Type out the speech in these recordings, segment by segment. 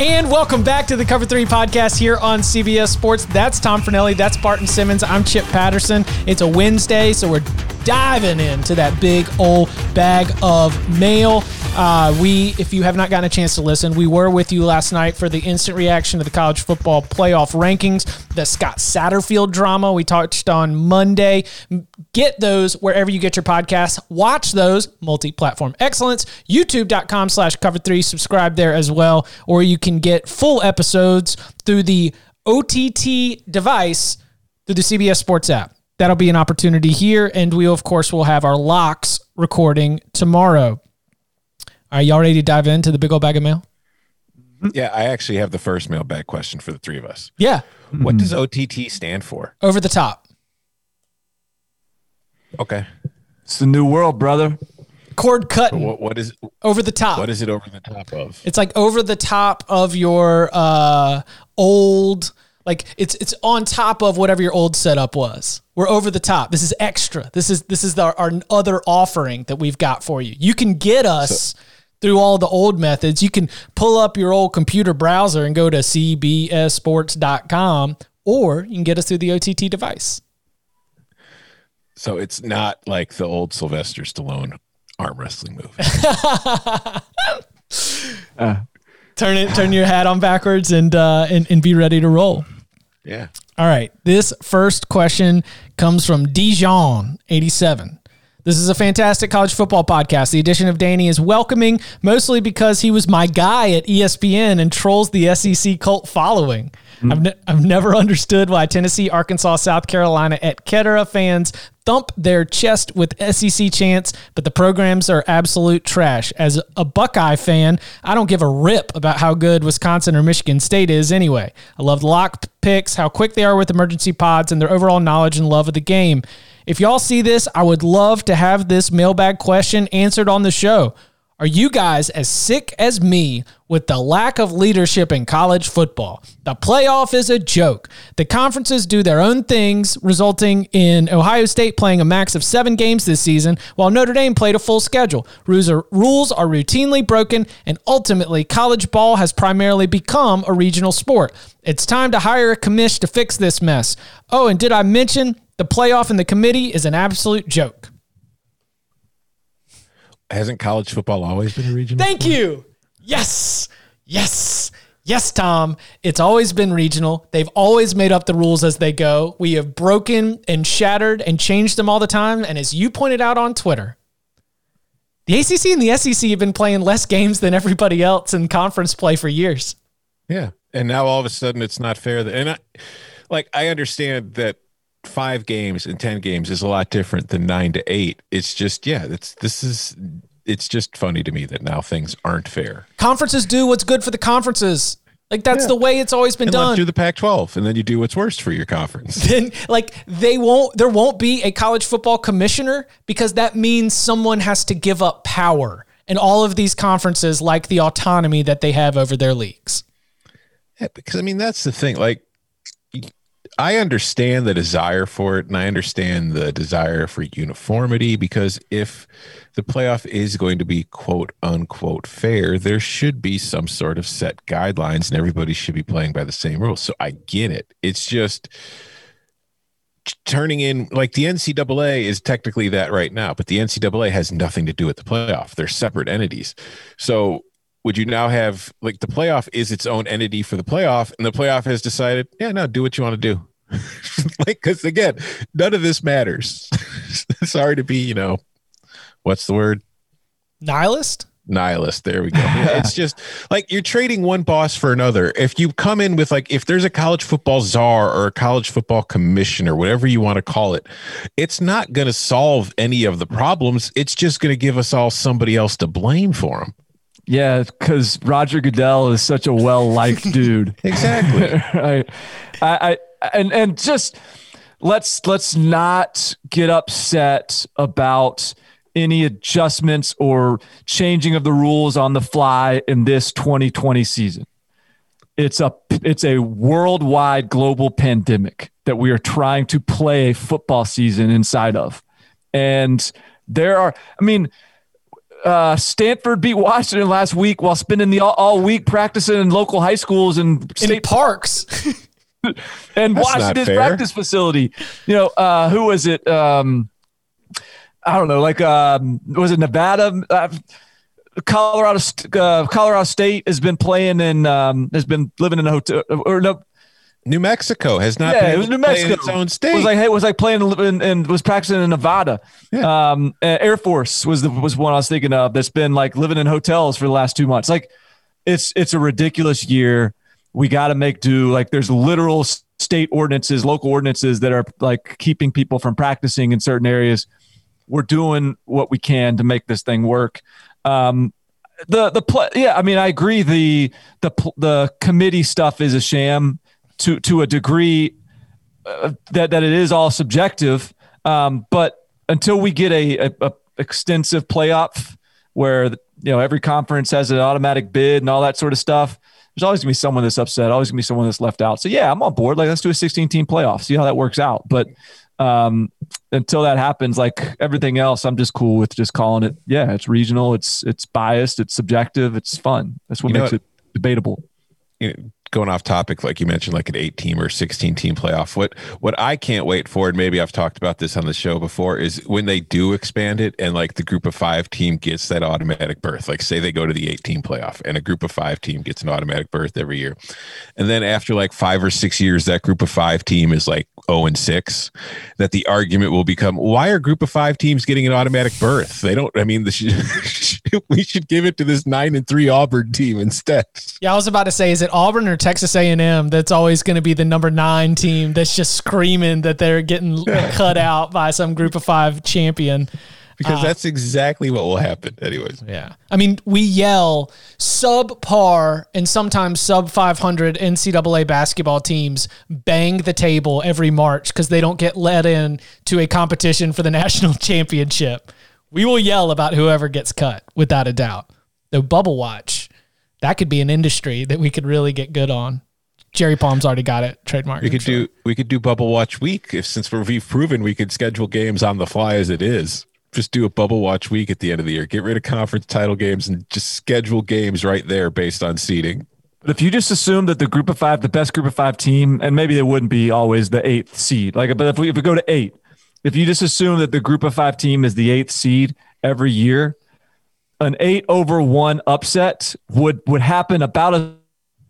And welcome back to the Cover 3 podcast here on CBS Sports. That's Tom Fornelli. That's Barton Simmons. I'm Chip Patterson. It's a Wednesday, so we're diving into that big old bag of mail. Uh, we, if you have not gotten a chance to listen, we were with you last night for the instant reaction to the college football playoff rankings, the Scott Satterfield drama we touched on Monday. Get those wherever you get your podcasts. Watch those, multi-platform excellence, youtube.com slash cover three. Subscribe there as well. Or you can get full episodes through the OTT device through the CBS Sports app that'll be an opportunity here. And we, of course, will have our locks recording tomorrow. Are y'all ready to dive into the big old bag of mail? Yeah, I actually have the first mailbag question for the three of us. Yeah. What does OTT stand for? Over the top. Okay. It's the new world, brother. Cord cutting. What, what is over the top. What is it over the top of? It's like over the top of your uh, old like it's it's on top of whatever your old setup was. We're over the top. This is extra. This is this is the, our other offering that we've got for you. You can get us so, through all the old methods. You can pull up your old computer browser and go to cbssports.com or you can get us through the OTT device. So it's not like the old Sylvester Stallone arm wrestling movie. uh, turn it turn your hat on backwards and uh and, and be ready to roll. Yeah. All right. This first question comes from Dijon87. This is a fantastic college football podcast. The addition of Danny is welcoming, mostly because he was my guy at ESPN and trolls the SEC cult following. Mm-hmm. I've, ne- I've never understood why Tennessee, Arkansas, South Carolina, et cetera fans thump their chest with SEC chants, but the programs are absolute trash. As a Buckeye fan, I don't give a rip about how good Wisconsin or Michigan State is anyway. I love the lock picks, how quick they are with emergency pods, and their overall knowledge and love of the game. If y'all see this, I would love to have this mailbag question answered on the show. Are you guys as sick as me with the lack of leadership in college football? The playoff is a joke. The conferences do their own things, resulting in Ohio State playing a max of seven games this season, while Notre Dame played a full schedule. Rules are, routinely broken, and ultimately, college ball has primarily become a regional sport. It's time to hire a commish to fix this mess. Oh, and did I mention the playoff and the committee is an absolute joke? hasn't college football always been a regional? Thank sport? you. Yes. Yes. Yes, Tom. It's always been regional. They've always made up the rules as they go. We have broken and shattered and changed them all the time. And as you pointed out on Twitter, the ACC and the SEC have been playing less games than everybody else in conference play for years. Yeah. And now all of a sudden it's not fair. That, and I, like, I understand that five games and 10 games is a lot different than nine to eight. It's just, yeah, it's, this is, it's just funny to me that now things aren't fair. Conferences do what's good for the conferences. Like that's yeah. the way it's always been and done. Do the Pac-12, and then you do what's worst for your conference. Then, like they won't, there won't be a college football commissioner because that means someone has to give up power, and all of these conferences like the autonomy that they have over their leagues. Yeah, because I mean that's the thing. Like I understand the desire for it, and I understand the desire for uniformity because if the playoff is going to be quote unquote fair, there should be some sort of set guidelines, and everybody should be playing by the same rules. So I get it. It's just turning in like the NCAA is technically that right now, but the NCAA has nothing to do with the playoff. They're separate entities. So would you now have like the playoff is its own entity for the playoff and the playoff has decided yeah no do what you want to do like, because again, none of this matters. Sorry to be, you know, what's the word? Nihilist? nihilist. There we go. it's just like you're trading one boss for another. If you come in with like if there's a college football czar or a college football commissioner, whatever you want to call it, it's not going to solve any of the problems. It's just going to give us all somebody else to blame for them. Yeah, because Roger Goodell is such a well liked dude. exactly. right. I, I and and just let's let's not get upset about any adjustments or changing of the rules on the fly in this 2020 season. It's a it's a worldwide global pandemic that we are trying to play a football season inside of. And there are I mean uh, Stanford beat Washington last week while spending the all, all week practicing in local high schools and state in parks. and That's Washington's practice facility. You know, uh, who was it? Um, I don't know, like um, was it Nevada? Uh, Colorado, uh, Colorado State has been playing in, um, has been living in a hotel, or no, New Mexico has not. Yeah, it was New Mexico. its own state. It was like hey, was like playing and, and was practicing in Nevada. Yeah. Um, Air Force was the was one I was thinking of. That's been like living in hotels for the last two months. Like, it's it's a ridiculous year. We got to make do. Like, there's literal state ordinances, local ordinances that are like keeping people from practicing in certain areas we're doing what we can to make this thing work. Um, the the play, yeah, I mean, I agree. The the the committee stuff is a sham to to a degree uh, that that it is all subjective. Um, but until we get a, a, a extensive playoff where you know every conference has an automatic bid and all that sort of stuff, there's always gonna be someone that's upset. Always gonna be someone that's left out. So yeah, I'm on board. Like let's do a 16 team playoff. See how that works out. But um, until that happens, like everything else, I'm just cool with just calling it. Yeah, it's regional. It's it's biased. It's subjective. It's fun. That's what you makes it debatable. You know, going off topic, like you mentioned, like an eight team or 16 team playoff. What what I can't wait for, and maybe I've talked about this on the show before, is when they do expand it and like the group of five team gets that automatic berth. Like say they go to the eight team playoff and a group of five team gets an automatic berth every year. And then after like five or six years, that group of five team is like 0 and 6, that the argument will become why are group of five teams getting an automatic berth? They don't, I mean, the, we should give it to this nine and three Auburn team instead. Yeah, I was about to say, is it Auburn or Texas A&M that's always going to be the number nine team that's just screaming that they're getting cut out by some group of five champion because uh, that's exactly what will happen anyways yeah i mean we yell subpar and sometimes sub 500 ncaa basketball teams bang the table every march because they don't get let in to a competition for the national championship we will yell about whoever gets cut without a doubt the bubble watch that could be an industry that we could really get good on. Jerry Palm's already got it trademark. We could sure. do we could do Bubble Watch Week if since we've proven we could schedule games on the fly as it is. Just do a Bubble Watch Week at the end of the year. Get rid of conference title games and just schedule games right there based on seeding. But if you just assume that the group of five, the best group of five team, and maybe it wouldn't be always the eighth seed. Like, but if we, if we go to eight, if you just assume that the group of five team is the eighth seed every year, an eight over one upset would would happen about a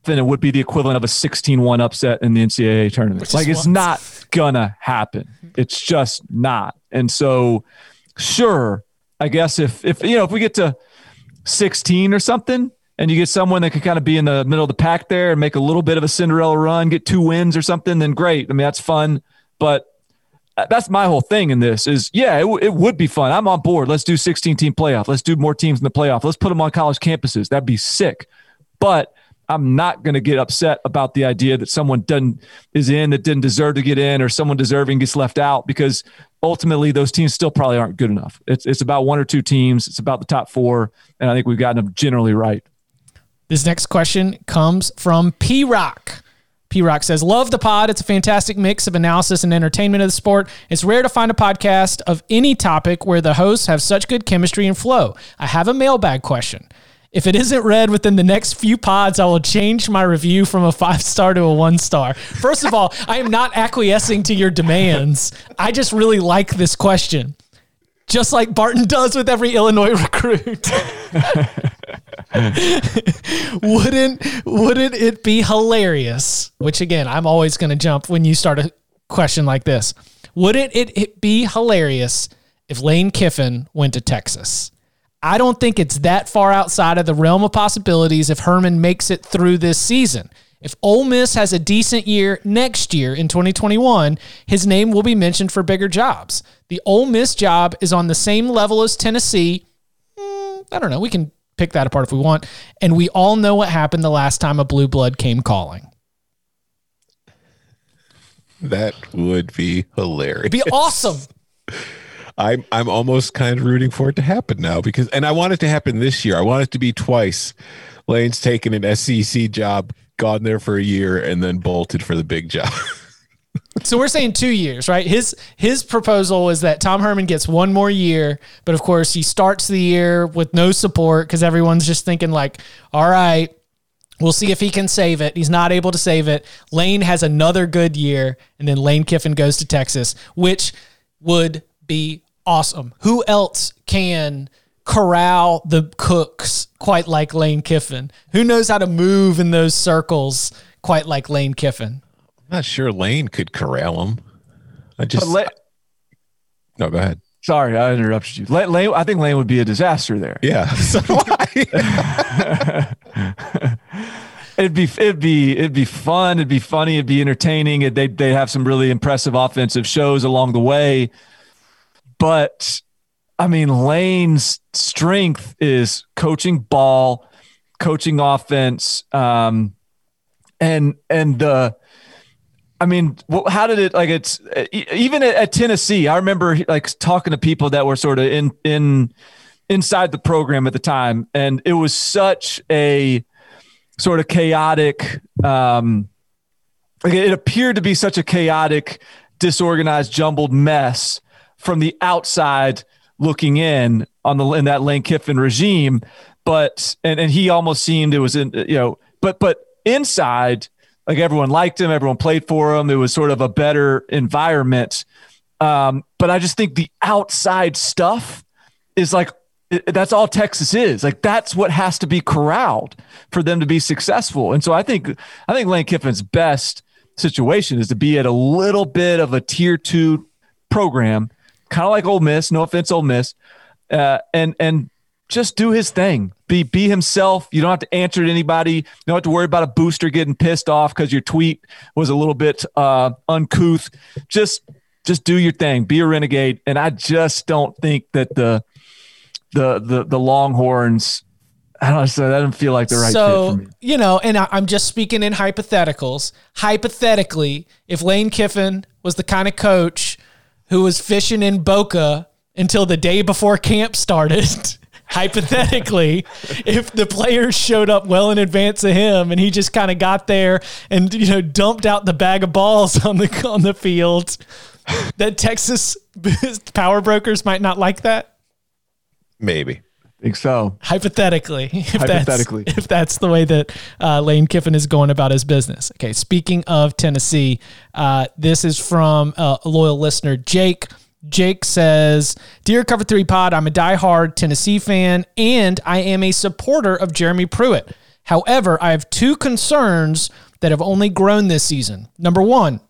then it would be the equivalent of a 16-1 upset in the NCAA tournament. like it's not gonna happen. It's just not. And so sure, I guess if if you know if we get to 16 or something and you get someone that could kind of be in the middle of the pack there and make a little bit of a Cinderella run, get two wins or something, then great. I mean, that's fun. But uh, that's my whole thing in this is yeah, it, w- it would be fun. I'm on board. Let's do 16 team playoff. Let's do more teams in the playoff. Let's put them on college campuses. That'd be sick. But I'm not going to get upset about the idea that someone doesn't is in that didn't deserve to get in or someone deserving gets left out because ultimately those teams still probably aren't good enough. It's it's about one or two teams. It's about the top 4 and I think we've gotten them generally right. This next question comes from P Rock. P Rock says, Love the pod. It's a fantastic mix of analysis and entertainment of the sport. It's rare to find a podcast of any topic where the hosts have such good chemistry and flow. I have a mailbag question. If it isn't read within the next few pods, I will change my review from a five star to a one star. First of all, I am not acquiescing to your demands. I just really like this question, just like Barton does with every Illinois recruit. wouldn't wouldn't it be hilarious? Which again, I'm always going to jump when you start a question like this: Wouldn't it, it be hilarious if Lane Kiffin went to Texas? I don't think it's that far outside of the realm of possibilities if Herman makes it through this season. If Ole Miss has a decent year next year in 2021, his name will be mentioned for bigger jobs. The Ole Miss job is on the same level as Tennessee. Mm, I don't know. We can pick that apart if we want. And we all know what happened the last time a blue blood came calling. That would be hilarious. It'd be awesome. I'm I'm almost kind of rooting for it to happen now because and I want it to happen this year. I want it to be twice. Lane's taken an SEC job, gone there for a year, and then bolted for the big job. so we're saying two years, right? His his proposal is that Tom Herman gets one more year, but of course he starts the year with no support because everyone's just thinking like, all right, we'll see if he can save it. He's not able to save it. Lane has another good year, and then Lane Kiffin goes to Texas, which would be awesome. Who else can corral the cooks quite like Lane Kiffin? Who knows how to move in those circles quite like Lane Kiffin? I'm not sure Lane could corral him. I just La- no. Go ahead. Sorry, I interrupted you. Lane, I think Lane would be a disaster there. Yeah. So it'd be it'd be it'd be fun. It'd be funny. It'd be entertaining. They they have some really impressive offensive shows along the way. But I mean, Lane's strength is coaching ball, coaching offense, um, and and the. I mean, how did it like? It's even at, Tennessee. I remember like talking to people that were sort of in in inside the program at the time, and it was such a sort of chaotic. Um, like it appeared to be such a chaotic, disorganized, jumbled mess from the outside looking in on the in that Lane Kiffin regime. But and and he almost seemed it was in you know, but but inside, like everyone liked him, everyone played for him. It was sort of a better environment. Um, but I just think the outside stuff is like that's all Texas is. Like that's what has to be corralled for them to be successful. And so I think I think Lane Kiffin's best situation is to be at a little bit of a tier two program, kind of like Ole Miss. No offense, Ole Miss, uh, and and just do his thing. Be be himself. You don't have to answer to anybody. You don't have to worry about a booster getting pissed off because your tweet was a little bit uh, uncouth. Just just do your thing. Be a renegade. And I just don't think that the the the the Longhorns. I don't know. So that doesn't feel like the right so, you know, and I, I'm just speaking in hypotheticals. Hypothetically, if Lane Kiffin was the kind of coach who was fishing in Boca until the day before camp started, hypothetically, if the players showed up well in advance of him and he just kind of got there and you know dumped out the bag of balls on the on the field, that Texas power brokers might not like that. Maybe. Think so. Hypothetically, if Hypothetically. That's, if that's the way that uh, Lane Kiffin is going about his business. Okay. Speaking of Tennessee, uh, this is from uh, a loyal listener, Jake. Jake says, Dear Cover 3 Pod, I'm a diehard Tennessee fan and I am a supporter of Jeremy Pruitt. However, I have two concerns that have only grown this season. Number one,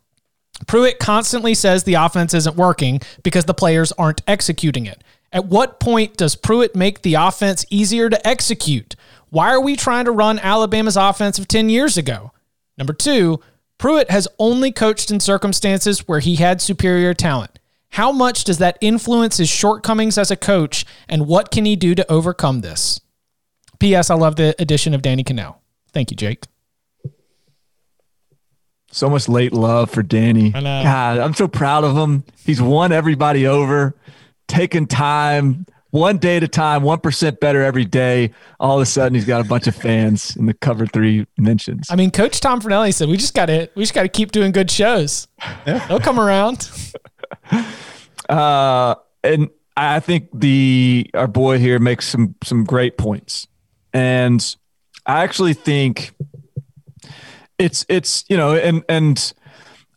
Pruitt constantly says the offense isn't working because the players aren't executing it. At what point does Pruitt make the offense easier to execute? Why are we trying to run Alabama's offense of 10 years ago? Number two, Pruitt has only coached in circumstances where he had superior talent. How much does that influence his shortcomings as a coach, and what can he do to overcome this? P.S. I love the addition of Danny Kanell. Thank you, Jake. So much late love for Danny. God, I'm so proud of him. He's won everybody over taking time one day at a time, 1% better every day. All of a sudden he's got a bunch of fans in the cover three mentions. I mean, coach Tom Fornelli said, we just got to, we just got to keep doing good shows. Yeah. They'll come around. uh, and I think the, our boy here makes some, some great points. And I actually think it's, it's, you know, and, and,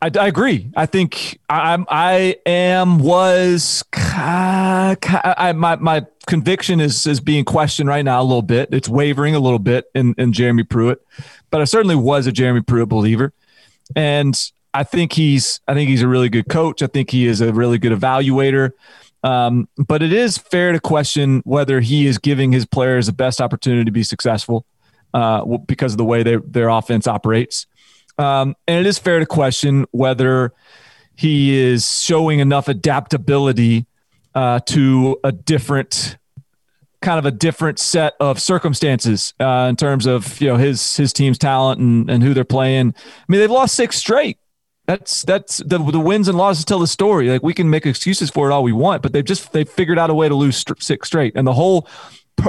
I, I, agree. I think I'm, I am, was, I, my, my conviction is, is being questioned right now a little bit. It's wavering a little bit in, in Jeremy Pruitt, but I certainly was a Jeremy Pruitt believer. And I think he's I think he's a really good coach. I think he is a really good evaluator. Um, but it is fair to question whether he is giving his players the best opportunity to be successful uh, because of the way they, their offense operates. Um, and it is fair to question whether he is showing enough adaptability uh, to a different kind of a different set of circumstances uh, in terms of you know his his team's talent and, and who they're playing. I mean, they've lost six straight. That's that's the the wins and losses tell the story. Like we can make excuses for it all we want, but they've just they've figured out a way to lose six straight. And the whole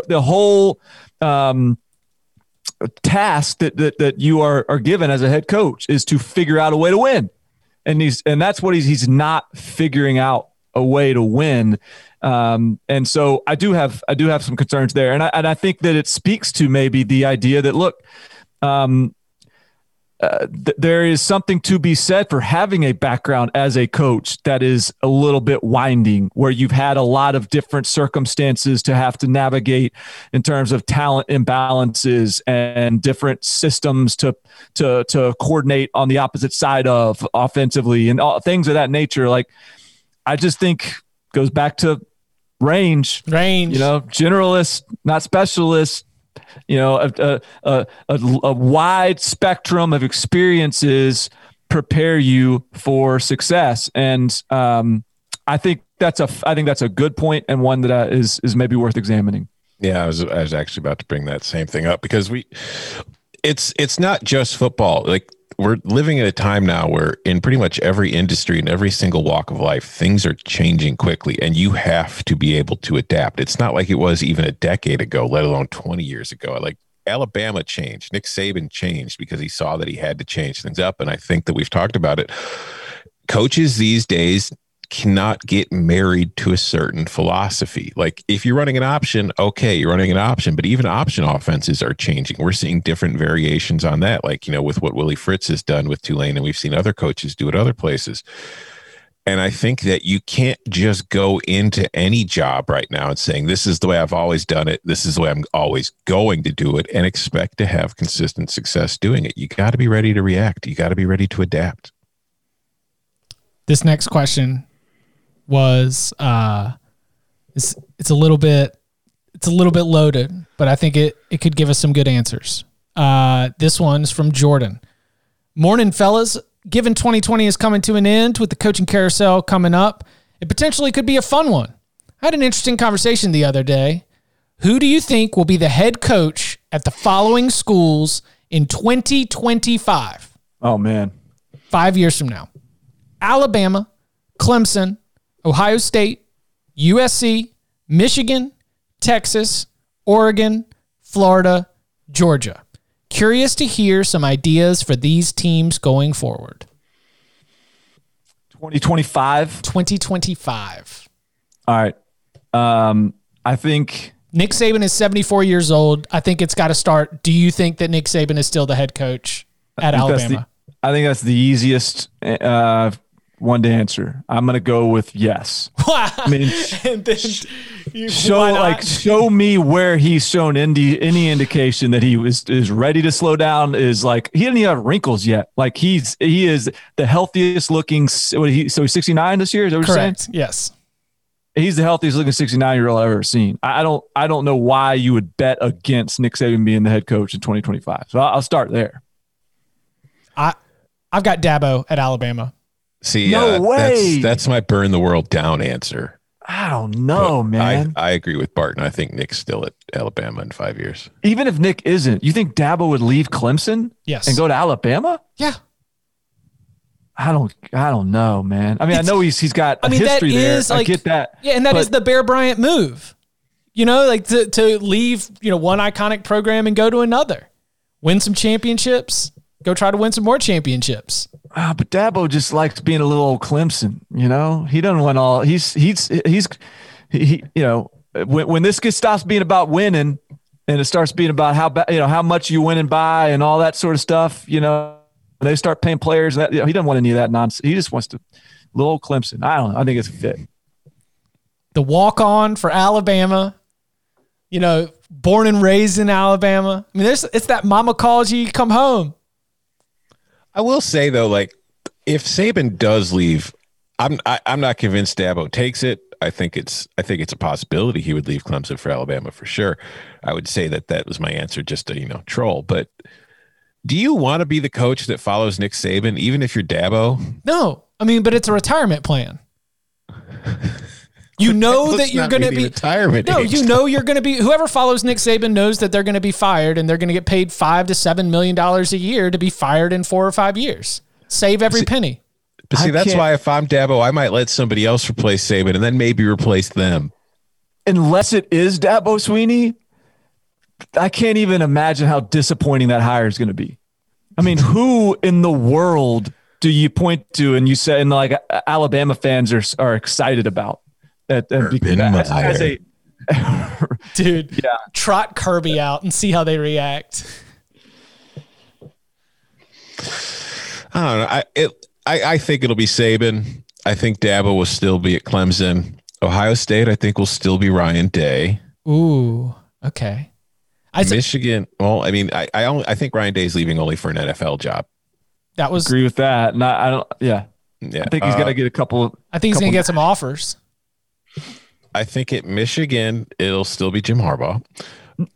the whole um, task that, that that you are are given as a head coach is to figure out a way to win. And he's and that's what he's he's not figuring out a way to win. Um, and so I do have I do have some concerns there, and I and I think that it speaks to maybe the idea that look, um, uh, th- there is something to be said for having a background as a coach that is a little bit winding, where you've had a lot of different circumstances to have to navigate in terms of talent imbalances and different systems to to to coordinate on the opposite side of offensively and all, things of that nature. Like, I just think goes back to range, range. You know, generalist, not specialist you know, a, a, a, a wide spectrum of experiences prepare you for success. And um, I think that's a I think that's a good point and one that uh, is is maybe worth examining. Yeah, I was I was actually about to bring that same thing up because we it's it's not just football. Like we're living at a time now where in pretty much every industry and every single walk of life things are changing quickly and you have to be able to adapt. It's not like it was even a decade ago let alone 20 years ago. Like alabama changed nick saban changed because he saw that he had to change things up. And i think that we've talked about it. Coaches these days cannot get married to a certain philosophy. Like if you're running an option, okay, you're running an option, but even option offenses are changing. We're seeing different variations on that, like, you know, with what Willie Fritz has done with Tulane, and we've seen other coaches do it other places. And I think that you can't just go into any job right now and saying, this is the way I've always done it. This is the way I'm always going to do it and expect to have consistent success doing it. You got to be ready to react. You got to be ready to adapt. This next question was uh, it's it's a little bit it's a little bit loaded, but I think it it could give us some good answers. Uh, this one's from Jordan. Morning, fellas. Given 2020 is coming to an end with the coaching carousel coming up, it potentially could be a fun one. I had an interesting conversation the other day. Who do you think will be the head coach at the following schools in 2025? Oh, man. Five years from now Alabama, Clemson, Ohio State, USC, Michigan, Texas, Oregon, Florida, Georgia. Curious to hear some ideas for these teams going forward. 2025. 2025. All right. Um, I think Nick Saban is 74 years old. I think it's got to start. Do you think that Nick Saban is still the head coach at I Alabama? The, I think that's the easiest uh, one to answer. I'm going to go with yes. Wow. I mean, and then you, show like show me where he's shown any any indication that he was is ready to slow down. Is like he didn't even have wrinkles yet. Like he's he is the healthiest looking. What he so he's 69 this year. Is that what Correct. Saying? Yes. He's the healthiest looking 69 year old I've ever seen. I don't I don't know why you would bet against Nick Saban being the head coach in 2025. So I'll start there. I I've got Dabo at Alabama. See, no uh, way. That's, that's, my burn the world down answer. I don't know, but man. I, I agree with Barton. I think Nick's still at Alabama in five years. Even if Nick isn't, you think Dabo would leave Clemson? Yes. And go to Alabama? Yeah. I don't I don't know, man. I mean, it's, I know he's he's got I mean, history there. Like, I get that. Yeah, and that is the Bear Bryant move. You know, like to to leave, you know, one iconic program and go to another. Win some championships, go try to win some more championships. Ah, but Dabo just likes being a little old Clemson. You know, he doesn't want all. He's he's he's he. You know, when when this gets stops being about winning and it starts being about how you know how much you winning by and all that sort of stuff. You know, they start paying players. That you know, he doesn't want any of that nonsense. He just wants to little old Clemson. I don't know. I think it's a fit. The walk on for Alabama. You know, born and raised in Alabama. I mean, there's it's that mama calls you, you come home. I will say though, like if Saban does leave, I'm I, I'm not convinced Dabo takes it. I think it's I think it's a possibility he would leave Clemson for Alabama for sure. I would say that that was my answer, just to you know troll. But do you want to be the coach that follows Nick Saban, even if you're Dabo? No, I mean, but it's a retirement plan. You know that you're going to be retirement. No, age, you know you're going to be. Whoever follows Nick Saban knows that they're going to be fired, and they're going to get paid five to seven million dollars a year to be fired in four or five years. Save every See- penny. But see, I that's can't- why if I'm Dabo, I might let somebody else replace Saban and then maybe replace them. Unless it is Dabo Swinney, I can't even imagine how disappointing that hire is going to be. I mean, who in the world do you point to and you say, and like uh, Alabama fans are are excited about that? that Urban as, as a Dude, Yeah. trot Kirby out and see how they react. I don't know. I it I, I think it'll be Saban. I think Dabo will still be at Clemson. Ohio State, I think will still be Ryan Day. Ooh, okay. I said Michigan, well, I mean, I I, only, I think Ryan Day's leaving only for an NFL job. that was. agree with that. And I, I don't. Yeah, Yeah, I think he's uh, got to get a couple. I think he's couple- gonna get some offers. I think at Michigan it'll still be Jim Harbaugh.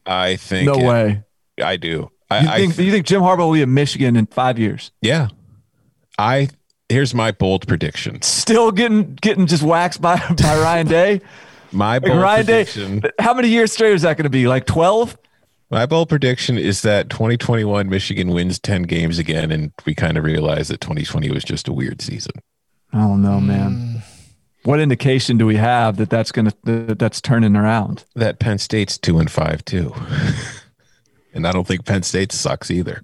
I think No it- way. I do. You I, I think you think Jim Harbaugh will be at Michigan in five years? yeah. I here's my bold prediction. Still getting getting just waxed by by Ryan Day. My Like bold Ryan Day. How many years straight is that going to be? Like twelve? My bold prediction is that 2021 Michigan wins 10 games again, and we kind of realize that 2020 was just a weird season. I don't know, man. Mm. What indication do we have that that's going to that that's turning around? That Penn State's two and five too, and I don't think Penn State sucks either.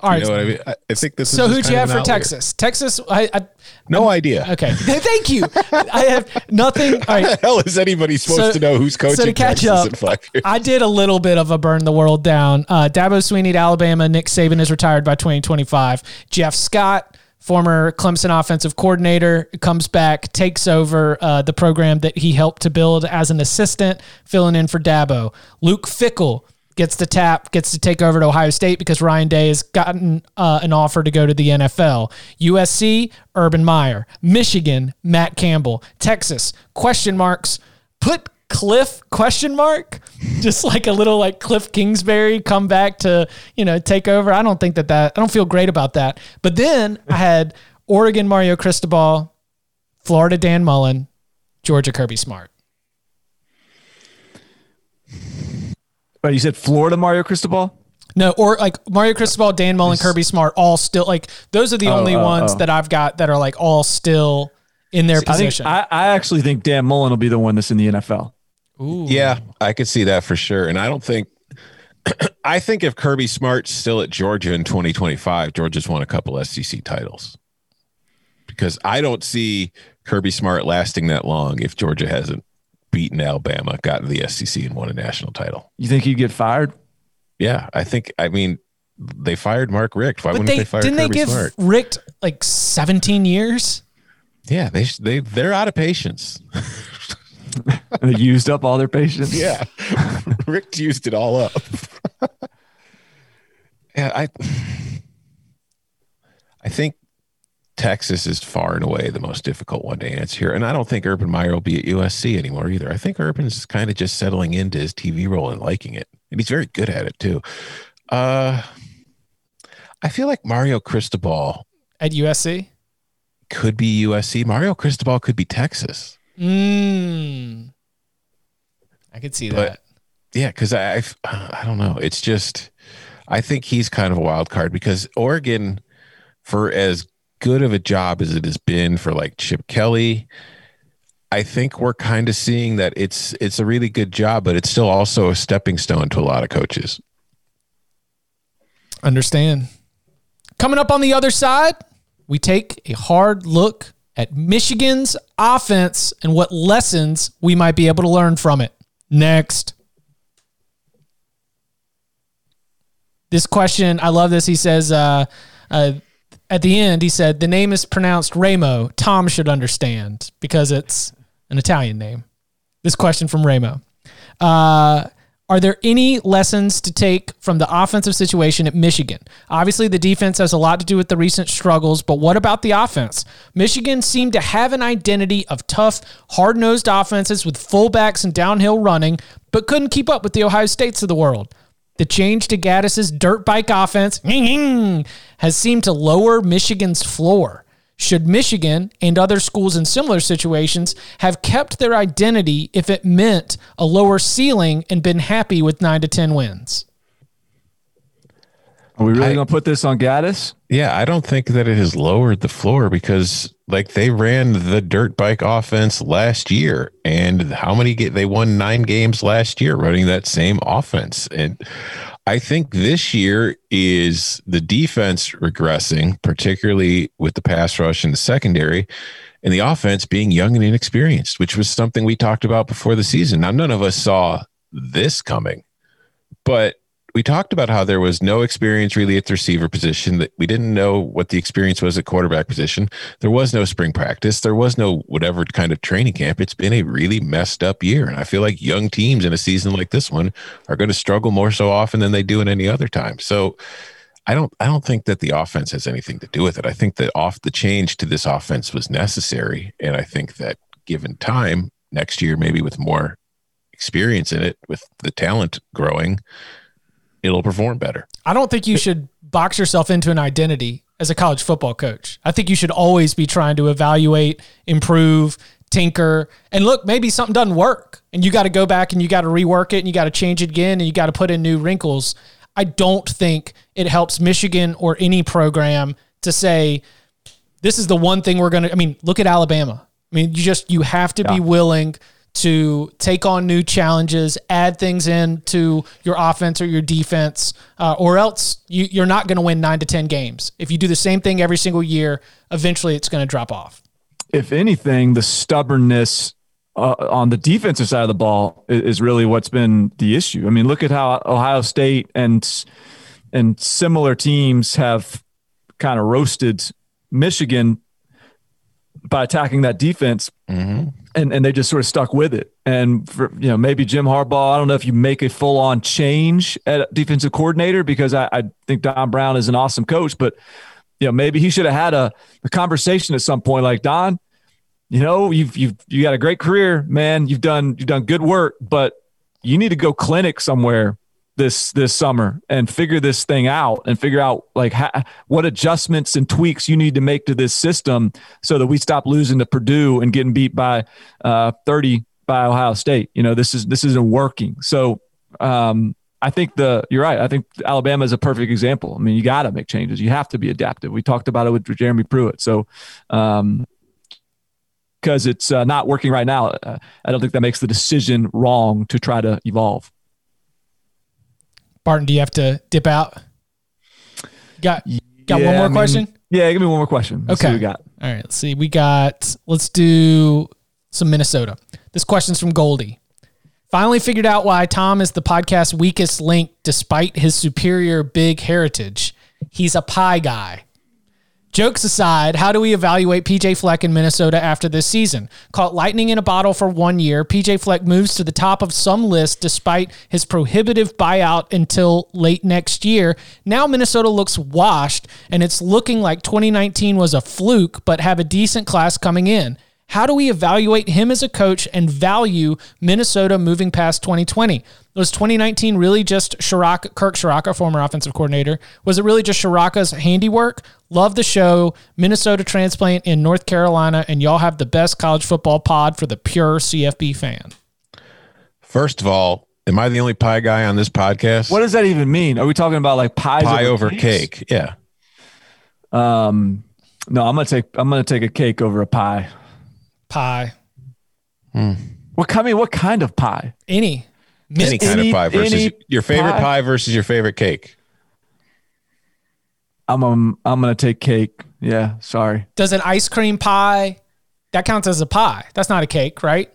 All right. You know what I mean? I, I think this. Is So who'd just you have for an outlier. Texas? Texas. I, I No idea. okay. Thank you. I have nothing. All right. How the hell is anybody supposed So- to know who's coaching so to catch Texas up, in five years? I did a little bit of a burn the world down. Uh, Dabo Swinney at Alabama. Nick Saban is retired by 2025. Jeff Scott, former Clemson offensive coordinator, comes back, takes over uh, the program that he helped to build as an assistant, filling in for Dabo. Luke Fickell gets the tap, gets to take over to Ohio State because Ryan Day has gotten uh, an offer to go to the NFL. USC, Urban Meyer. Michigan, Matt Campbell. Texas, question marks. Put Cliff question mark, just like a little like Cliff Kingsbury come back to you know take over. I don't think that that I don't feel great about that. But then I had Oregon Mario Cristobal, Florida Dan Mullen, Georgia Kirby Smart. Oh, you said Florida Mario Cristobal? No, or like Mario Cristobal, Dan Mullen, Kirby Smart, all still like those are the oh, only oh, ones oh. that I've got that are like all still in their I think position. I, I actually think Dan Mullen will be the one that's in the NFL. Ooh. Yeah, I could see that for sure. And I don't think I think if Kirby Smart's still at Georgia in 2025, Georgia's won a couple SEC titles. Because I don't see Kirby Smart lasting that long if Georgia hasn't beaten Alabama, gotten the SEC, and won a national title. You think he'd get fired? Yeah, I think. I mean, they fired Mark Richt. Why But wouldn't they they, fire didn't Kirby they give Smart? Richt like 17 years? Yeah, they they they're out of patience. And they used up all their patience. Yeah, Richt used it all up. yeah, I I think Texas is far and away the most difficult one to answer here, and I don't think Urban Meyer will be at USC anymore either. I think Urban's kind of just settling into his TV role and liking it, and he's very good at it too. Uh, I feel like Mario Cristobal At USC? could be USC. Mario Cristobal could be Texas. Mm. I could see But- that. Yeah, because I I don't know. It's just I think he's kind of a wild card because Oregon, for as good of a job as it has been for like Chip Kelly, I think we're kind of seeing that it's it's a really good job, but it's still also a stepping stone to a lot of coaches. Understand. Coming up on the other side, we take a hard look at Michigan's offense and what lessons we might be able to learn from it. Next. This question, I love this. He says, uh, uh, at the end, he said, the name is pronounced Ramo. Tom should understand because it's an Italian name. This question from Ramo. Uh, Are there any lessons to take from the offensive situation at Michigan? Obviously, the defense has a lot to do with the recent struggles, but what about the offense? Michigan seemed to have an identity of tough, hard nosed offenses with fullbacks and downhill running, but couldn't keep up with the Ohio States of the world. The change to Gattis's dirt bike offense has seemed to lower Michigan's floor. Should Michigan and other schools in similar situations have kept their identity if it meant a lower ceiling and been happy with nine to 10 wins? Are we really going to put this on Gattis? Yeah, I don't think that it has lowered the floor because like they ran the dirt bike offense last year and how many get they won 9 games last year running that same offense and I think this year is the defense regressing particularly with the pass rush and the secondary and the offense being young and inexperienced which was something we talked about before the season. Now none of us saw this coming but we talked about how there was no experience really at the receiver position that we didn't know what the experience was at quarterback position. There was no spring practice. There was no whatever kind of training camp. It's been a really messed up year and i feel like young teams in a season like this one are going to struggle more so often than they do in any other time. So I don't I don't think that the offense has anything to do with it. I think that off the change to this offense was necessary and I think that given time next year maybe with more experience in it with the talent growing it'll perform better. I don't think you should box yourself into an identity as a college football coach. I think you should always be trying to evaluate, improve, tinker, and look, maybe something doesn't work and you got to go back and you got to rework it and you got to change it again and you got to put in new wrinkles. I don't think it helps Michigan or any program to say, this is the one thing we're going to, I mean, look at Alabama. I mean, you just, you have to be willing to take on new challenges, add things into your offense or your defense, uh, or else you, you're not going to win nine to 10 games. If you do the same thing every single year, eventually it's going to drop off. If anything, the stubbornness uh, on the defensive side of the ball is, is really what's been the issue. I mean, look at how Ohio State and and similar teams have kind of roasted Michigan by attacking that defense mm-hmm. and and they just sort of stuck with it. And for you know, maybe Jim Harbaugh, I don't know if you make a full on change at defensive coordinator because I, I think Don Brown is an awesome coach, but you know, maybe he should have had a, a conversation at some point like Don, you know, you've you've you got a great career, man. You've done you've done good work, but you need to go clinic somewhere this this summer and figure this thing out and figure out like ha- what adjustments and tweaks you need to make to this system so that we stop losing to Purdue and getting beat by uh, 30 by Ohio State. You know, this is this isn't working. So um, I think the you're right. I think Alabama is a perfect example. I mean, you got to make changes. You have to be adaptive. We talked about it with Jeremy Pruitt. So um, because it's uh, not working right now, uh, I don't think that makes the decision wrong to try to evolve. Barton, do you have to dip out? Got got Yeah, one more I mean, question? Yeah, give me one more question. Let's see Okay. what we got. All right, let's see. We got, let's do some Minnesota. This question's from Goldie. Finally figured out why Tom is the podcast's weakest link despite his superior big heritage. He's a pie guy. Jokes aside, how do we evaluate PJ Fleck in Minnesota after this season? Caught lightning in a bottle for one year, PJ Fleck moves to the top of some list despite his prohibitive buyout until late next year. Now Minnesota looks washed, and it's looking like 2019 was a fluke, but have a decent class coming in. How do we evaluate him as a coach and value Minnesota moving past 2020? Was 2019 really just Ciarrocca, Kirk Ciarrocca, former offensive coordinator? Was it really just Ciarrocca's handiwork? Love the show. Minnesota transplant in North Carolina, and y'all have the best college football pod for the pure CFB fan. First of all, am I the only pie guy on this podcast? What does that even mean? Are we talking about like pies pie over, over cake? Yeah. Um, no, I'm gonna take I'm gonna take a cake over a pie. Pie. What I mean, what kind of pie? Any. Any kind any- of pie versus any your favorite pie? pie. versus your favorite cake. I'm um, I'm gonna take cake. Yeah, sorry. Does an ice cream pie, that counts as a pie? That's not a cake, right?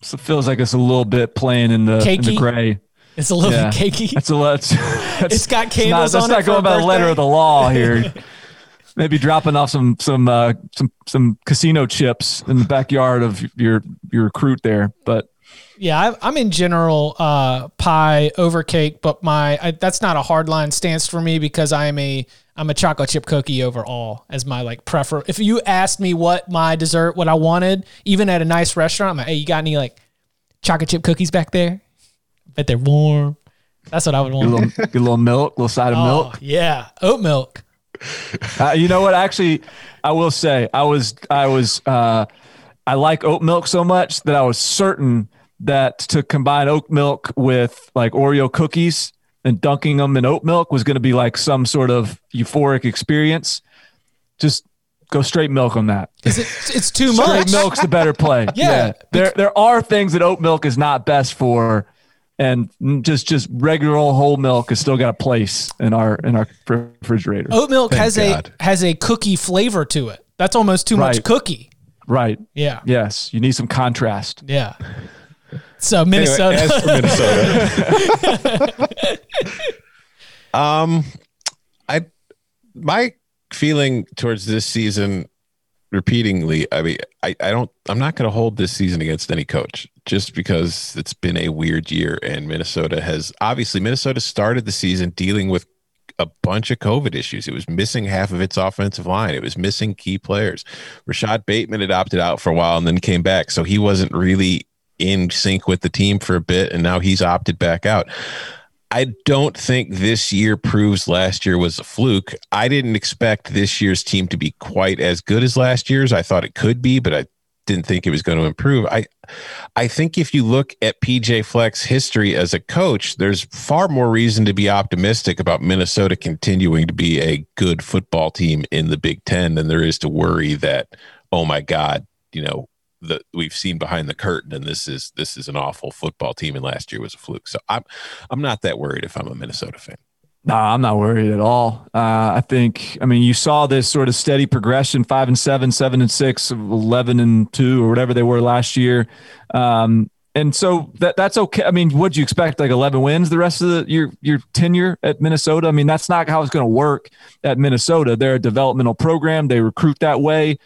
So it feels like it's a little bit playing in the, in the gray. It's a little Yeah. bit cakey. That's a lot. That's, It's got that's candles not, on That's it not for a going by the letter of the law here. Maybe dropping off some some uh, some some casino chips in the backyard of your your recruit there, but Yeah, I, I'm in general uh, pie over cake, but my I, that's not a hard line stance for me because I am a I'm a chocolate chip cookie overall as my like prefer. If you asked me what my dessert, what I wanted, even at a nice restaurant, I'm like, hey, you got any like chocolate chip cookies back there? Bet they're warm. That's what I would Get a want. little, get a little milk, little side of Oh, milk. yeah, oat milk. Uh, you know what? Actually, I will say I was I was uh, I like oat milk so much that I was certain that to combine oat milk with like Oreo cookies and dunking them in oat milk was going to be like some sort of euphoric experience. Just go straight milk on that. Is it? It's too Straight much. milk's the better play. Yeah. There there are things that oat milk is not best for. And just just regular old whole milk has still got a place in our in our refrigerator. Oat milk Thank has God. a has a cookie flavor to it. That's almost too much cookie. Right. Yeah. Yes. You need some contrast. Yeah. So Anyway, Minnesota. as for Minnesota, um, I my feeling towards this season, repeatedly, I mean, I, I don't, I'm not going to hold this season against any coach just because it's been a weird year and Minnesota has obviously Minnesota started the season dealing with a bunch of COVID issues. It was missing half of its offensive line. It was missing key players. Rashod Bateman had opted out for a while and then came back, so he wasn't really in sync with the team for a bit, and now he's opted back out. I don't think this year proves last year was a fluke. I didn't expect this year's team to be quite as good as last year's. I thought it could be, but I didn't think it was going to improve. I I think if you look at PJ Fleck's history as a coach, there's far more reason to be optimistic about Minnesota continuing to be a good football team in the Big 10 than there is to worry that oh my god, you know, the we've seen behind the curtain and this is this is an awful football team and last year was a fluke. So I'm I'm not that worried if I'm a Minnesota fan. No, I'm not worried at all. Uh, I think, I mean, you saw this sort of steady progression five and seven, seven and six, 11 and two, or whatever they were last year. Um, and so that that's okay. I mean, what do you expect? Like 11 wins the rest of the, your your tenure at Minnesota? I mean, that's not how it's going to work at Minnesota. They're a developmental program. They recruit that way.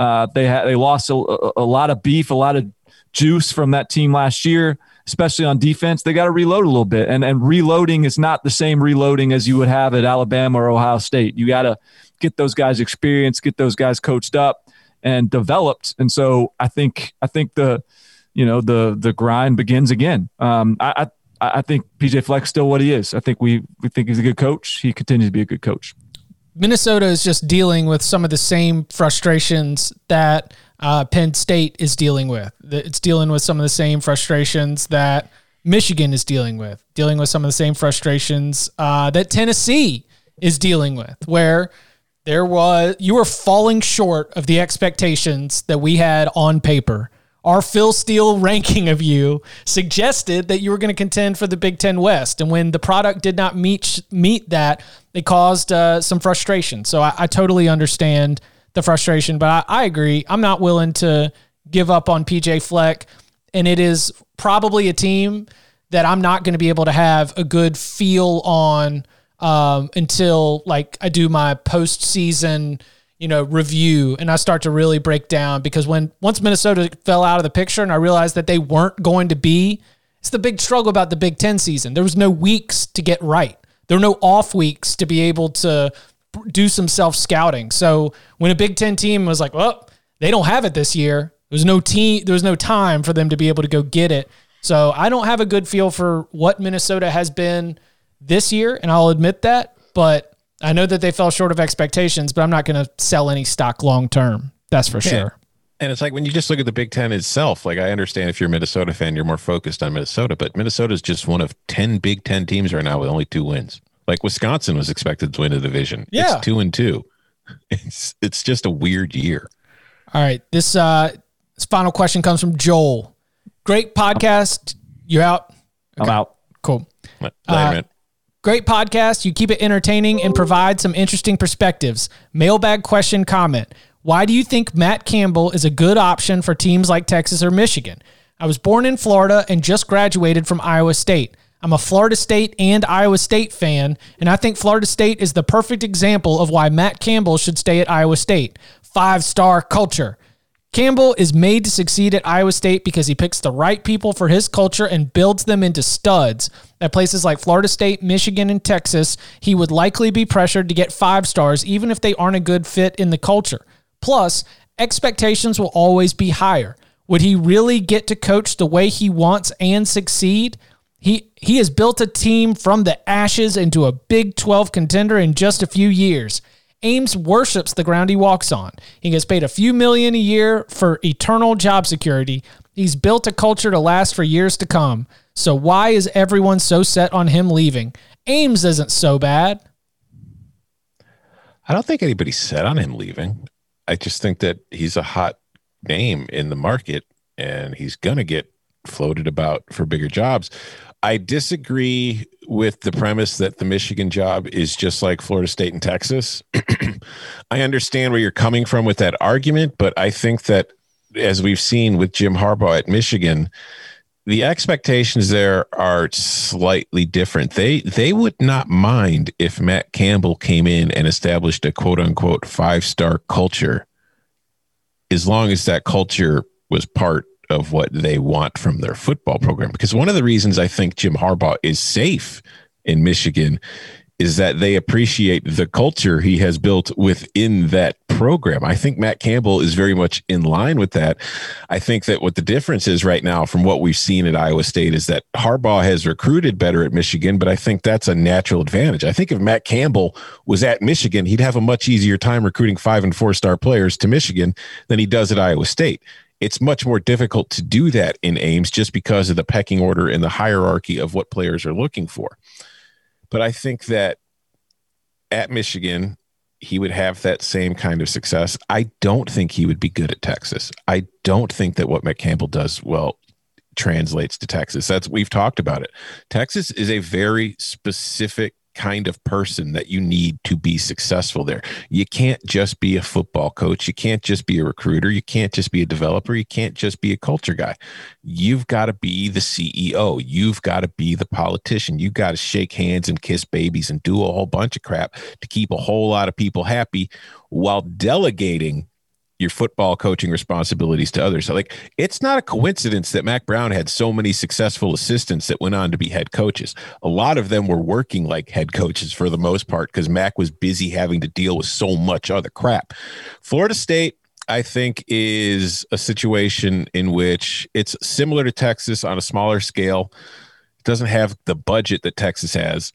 Uh, they had they lost a, a, lot of beef, a lot of juice from that team last year, especially on defense. They got to reload a little bit, and and reloading is not the same reloading as you would have at Alabama or Ohio State. You got to get those guys experience, get those guys coached up and developed. And so I think I think the you know the the grind begins again. Um, I. I I think PJ Fleck's still what he is. I think we we think he's a good coach. He continues to be a good coach. Minnesota is just dealing with some of the same frustrations that uh, Penn State is dealing with. It's dealing with some of the same frustrations that Michigan is dealing with, dealing with some of the same frustrations uh, that Tennessee is dealing with, where there was you were falling short of the expectations that we had on paper. Our Phil Steele ranking of you suggested that you were going to contend for the Big Ten West, and when the product did not meet meet that, it caused uh, some frustration. So I, I totally understand the frustration, but I, I agree. I'm not willing to give up on PJ Fleck, and it is probably a team that I'm not going to be able to have a good feel on um, until like I do my postseason, you know, review and I start to really break down because when once Minnesota fell out of the picture and I realized that they weren't going to be, it's the big struggle about the Big Ten season. There was no weeks to get right. There were no off weeks to be able to do some self scouting. So when a Big Ten team was like, well, they don't have it this year. There was no team. There was no time for them to be able to go get it. So I don't have a good feel for what Minnesota has been this year, and I'll admit that. But I know that they fell short of expectations. But I'm not going to sell any stock long term. That's for sure. And it's like when you just look at the Big Ten itself, like I understand if you're a Minnesota fan, you're more focused on Minnesota, but Minnesota is just one of 10 Big Ten teams right now with only two wins. Like Wisconsin was expected to win the division. Yeah. It's two and two. It's it's just a weird year. All right. This uh this final question comes from Joel. Great podcast. You out? I'm out. Cool. Later, Uh, man. Great podcast. You keep it entertaining and provide some interesting perspectives. Mailbag question comment. Why do you think Matt Campbell is a good option for teams like Texas or Michigan? I was born in Florida and just graduated from Iowa State. I'm a Florida State and Iowa State fan, and I think Florida State is the perfect example of why Matt Campbell should stay at Iowa State. Five star culture. Campbell is made to succeed at Iowa State because he picks the right people for his culture and builds them into studs. At places like Florida State, Michigan, and Texas, he would likely be pressured to get five stars even if they aren't a good fit in the culture. Plus, expectations will always be higher. Would he really get to coach the way he wants and succeed? He he has built a team from the ashes into a Big 12 contender in just a few years. Ames worships the ground he walks on. He gets paid a few million a year for eternal job security. He's built a culture to last for years to come. So why is everyone so set on him leaving? Ames isn't so bad. I don't think anybody's set on him leaving. I just think that he's a hot name in the market and he's going to get floated about for bigger jobs. I disagree with the premise that the Michigan job is just like Florida State and Texas. I understand where you're coming from with that argument, but I think that as we've seen with Jim Harbaugh at Michigan, the expectations there are slightly different. They they would not mind if Matt Campbell came in and established a quote unquote five star culture, as long as that culture was part of what they want from their football program. Because one of the reasons I think Jim Harbaugh is safe in Michigan is that they appreciate the culture he has built within that program. I think Matt Campbell is very much in line with that. I think that what the difference is right now from what we've seen at Iowa State is that Harbaugh has recruited better at Michigan, but I think that's a natural advantage. I think if Matt Campbell was at Michigan, he'd have a much easier time recruiting five and four star players to Michigan than he does at Iowa State it's much more difficult to do that in Ames just because of the pecking order and the hierarchy of what players are looking for. But I think that at Michigan, he would have that same kind of success. I don't think he would be good at Texas. I don't think that what Campbell does well translates to Texas. That's we've talked about it. Texas is a very specific kind of person that you need to be successful there. You can't just be a football coach. You can't just be a recruiter. You can't just be a developer. You can't just be a culture guy. You've got to be the CEO. You've got to be the politician. You've got to shake hands and kiss babies and do a whole bunch of crap to keep a whole lot of people happy while delegating your football coaching responsibilities to others. So like it's not a coincidence that Mack Brown had so many successful assistants that went on to be head coaches. A lot of them were working like head coaches for the most part because Mack was busy having to deal with so much other crap. Florida State I think is a situation in which it's similar to Texas on a smaller scale. It doesn't have the budget that Texas has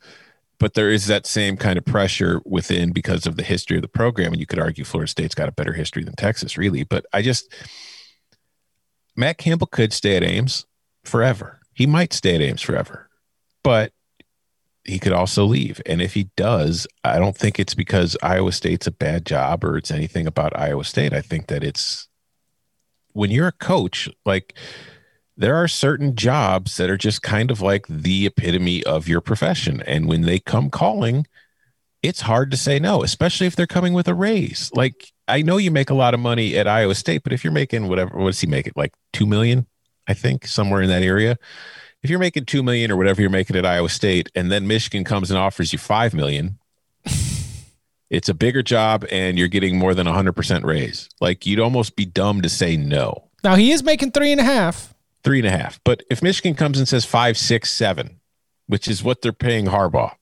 but there is that same kind of pressure within because of the history of the program. And you could argue Florida State's got a better history than Texas, really. But I just, Matt Campbell could stay at Ames forever. He might stay at Ames forever, but he could also leave. And if he does, I don't think it's because Iowa State's a bad job or it's anything about Iowa State. I think that it's when you're a coach, like, there are certain jobs that are just kind of like the epitome of your profession. And when they come calling, it's hard to say no, especially if they're coming with a raise. Like I know you make a lot of money at Iowa State, but if you're making whatever, what does he make it like two million? I think somewhere in that area. If you're making two million or whatever you're making at Iowa State, and then Michigan comes and offers you five million, it's a bigger job and you're getting more than a hundred percent raise. Like you'd almost be dumb to say no. Now he is making three and a half three and a half. But if Michigan comes and says five, six, seven, which is what they're paying Harbaugh.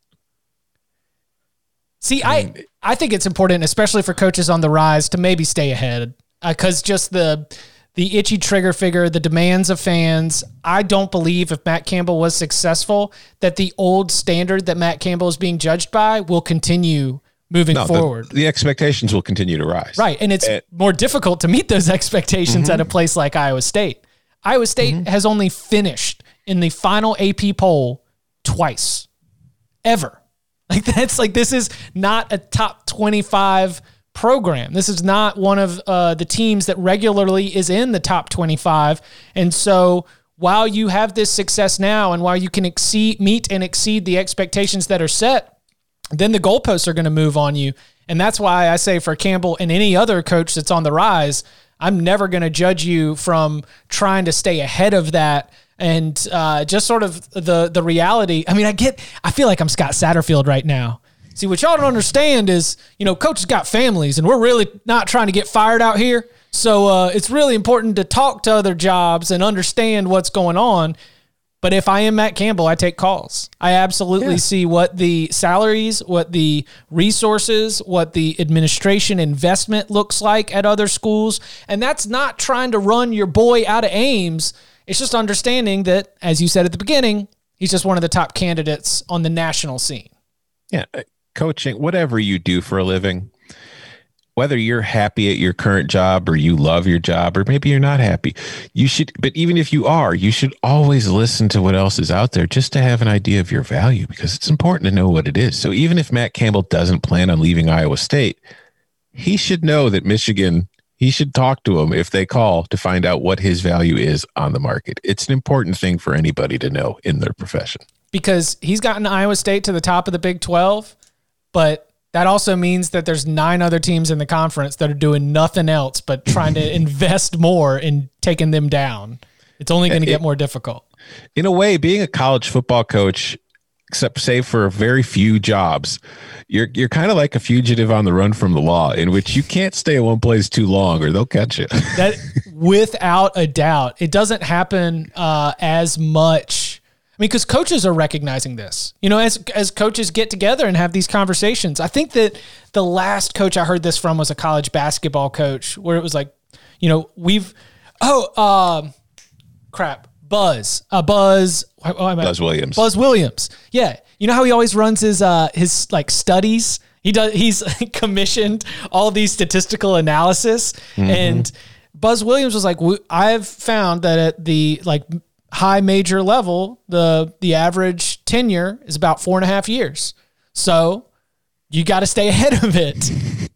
See, I I, I think it's important, especially for coaches on the rise, to maybe stay ahead because uh, just the the itchy trigger figure, the demands of fans. I don't believe if Matt Campbell was successful that the old standard that Matt Campbell is being judged by will continue moving no, forward. The, the, expectations will continue to rise. Right. And it's more difficult to meet those expectations mm-hmm. at a place like Iowa State. Iowa State mm-hmm. has only finished in the final AP poll twice, ever. Like that's like this is not a top 25 program. This is not one of uh, the teams that regularly is in the top 25. And so while you have this success now and while you can exceed meet and exceed the expectations that are set, then the goalposts are going to move on you. And that's why I say for Campbell and any other coach that's on the rise, I'm never going to judge you from trying to stay ahead of that and uh, just sort of the the reality. I mean, I get. I feel like I'm Scott Satterfield right now. See, what y'all don't understand is, you know, coaches got families, and we're really not trying to get fired out here. So uh, it's really important to talk to other jobs and understand what's going on. But if I am Matt Campbell, I take calls. I absolutely Yeah. see what the salaries, what the resources, what the administration investment looks like at other schools. And that's not trying to run your boy out of Ames. It's just understanding that, as you said at the beginning, he's just one of the top candidates on the national scene. Yeah, coaching, whatever you do for a living, whether you're happy at your current job or you love your job or maybe you're not happy, you should, but even if you are, you should always listen to what else is out there just to have an idea of your value because it's important to know what it is. So even if Matt Campbell doesn't plan on leaving Iowa State, he should know that Michigan, he should talk to him if they call to find out what his value is on the market. It's an important thing for anybody to know in their profession. because he's gotten Iowa State to the top of the Big 12, but that also means that there's nine other teams in the conference that are doing nothing else but trying to invest more in taking them down. It's only going to get more difficult. in a way, being a college football coach, except save for very few jobs, you're you're kind of like a fugitive on the run from the law, in which you can't stay in one place too long or they'll catch you. That without a doubt, it doesn't happen uh, as much. Mean, because coaches are recognizing this. You know, as as coaches get together and have these conversations. I think that the last coach I heard this from was a college basketball coach, where it was like, you know, we've oh, um, crap, Buzz, uh, Buzz, why- why am I- Buzz Williams. Buzz Williams. Yeah, you know how he always runs his uh his like studies. He does. He's commissioned all these statistical analysis, and Buzz Williams was like, "I've found that at the like high major level, the the average tenure is about four and a half years. So you got to stay ahead of it."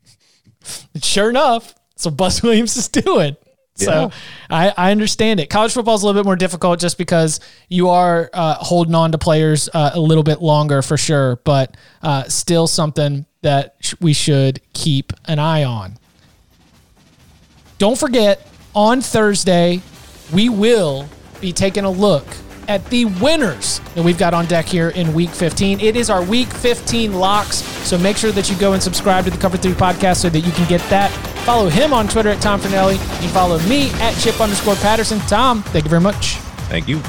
Sure enough, so Buzz Williams is doing. So I, I understand it. College football is a little bit more difficult just because you are uh, holding on to players uh, a little bit longer for sure, but uh, still something that sh- we should keep an eye on. Don't forget, on Thursday, we will be taking a look at the winners that we've got on deck here in week 15. It is our week 15 locks, so make sure that you go and subscribe to the Cover 3 podcast so that you can get that. Follow him on Twitter at Tom Fornelli. and follow me at Chip underscore Patterson. Tom, thank you very much. Thank you.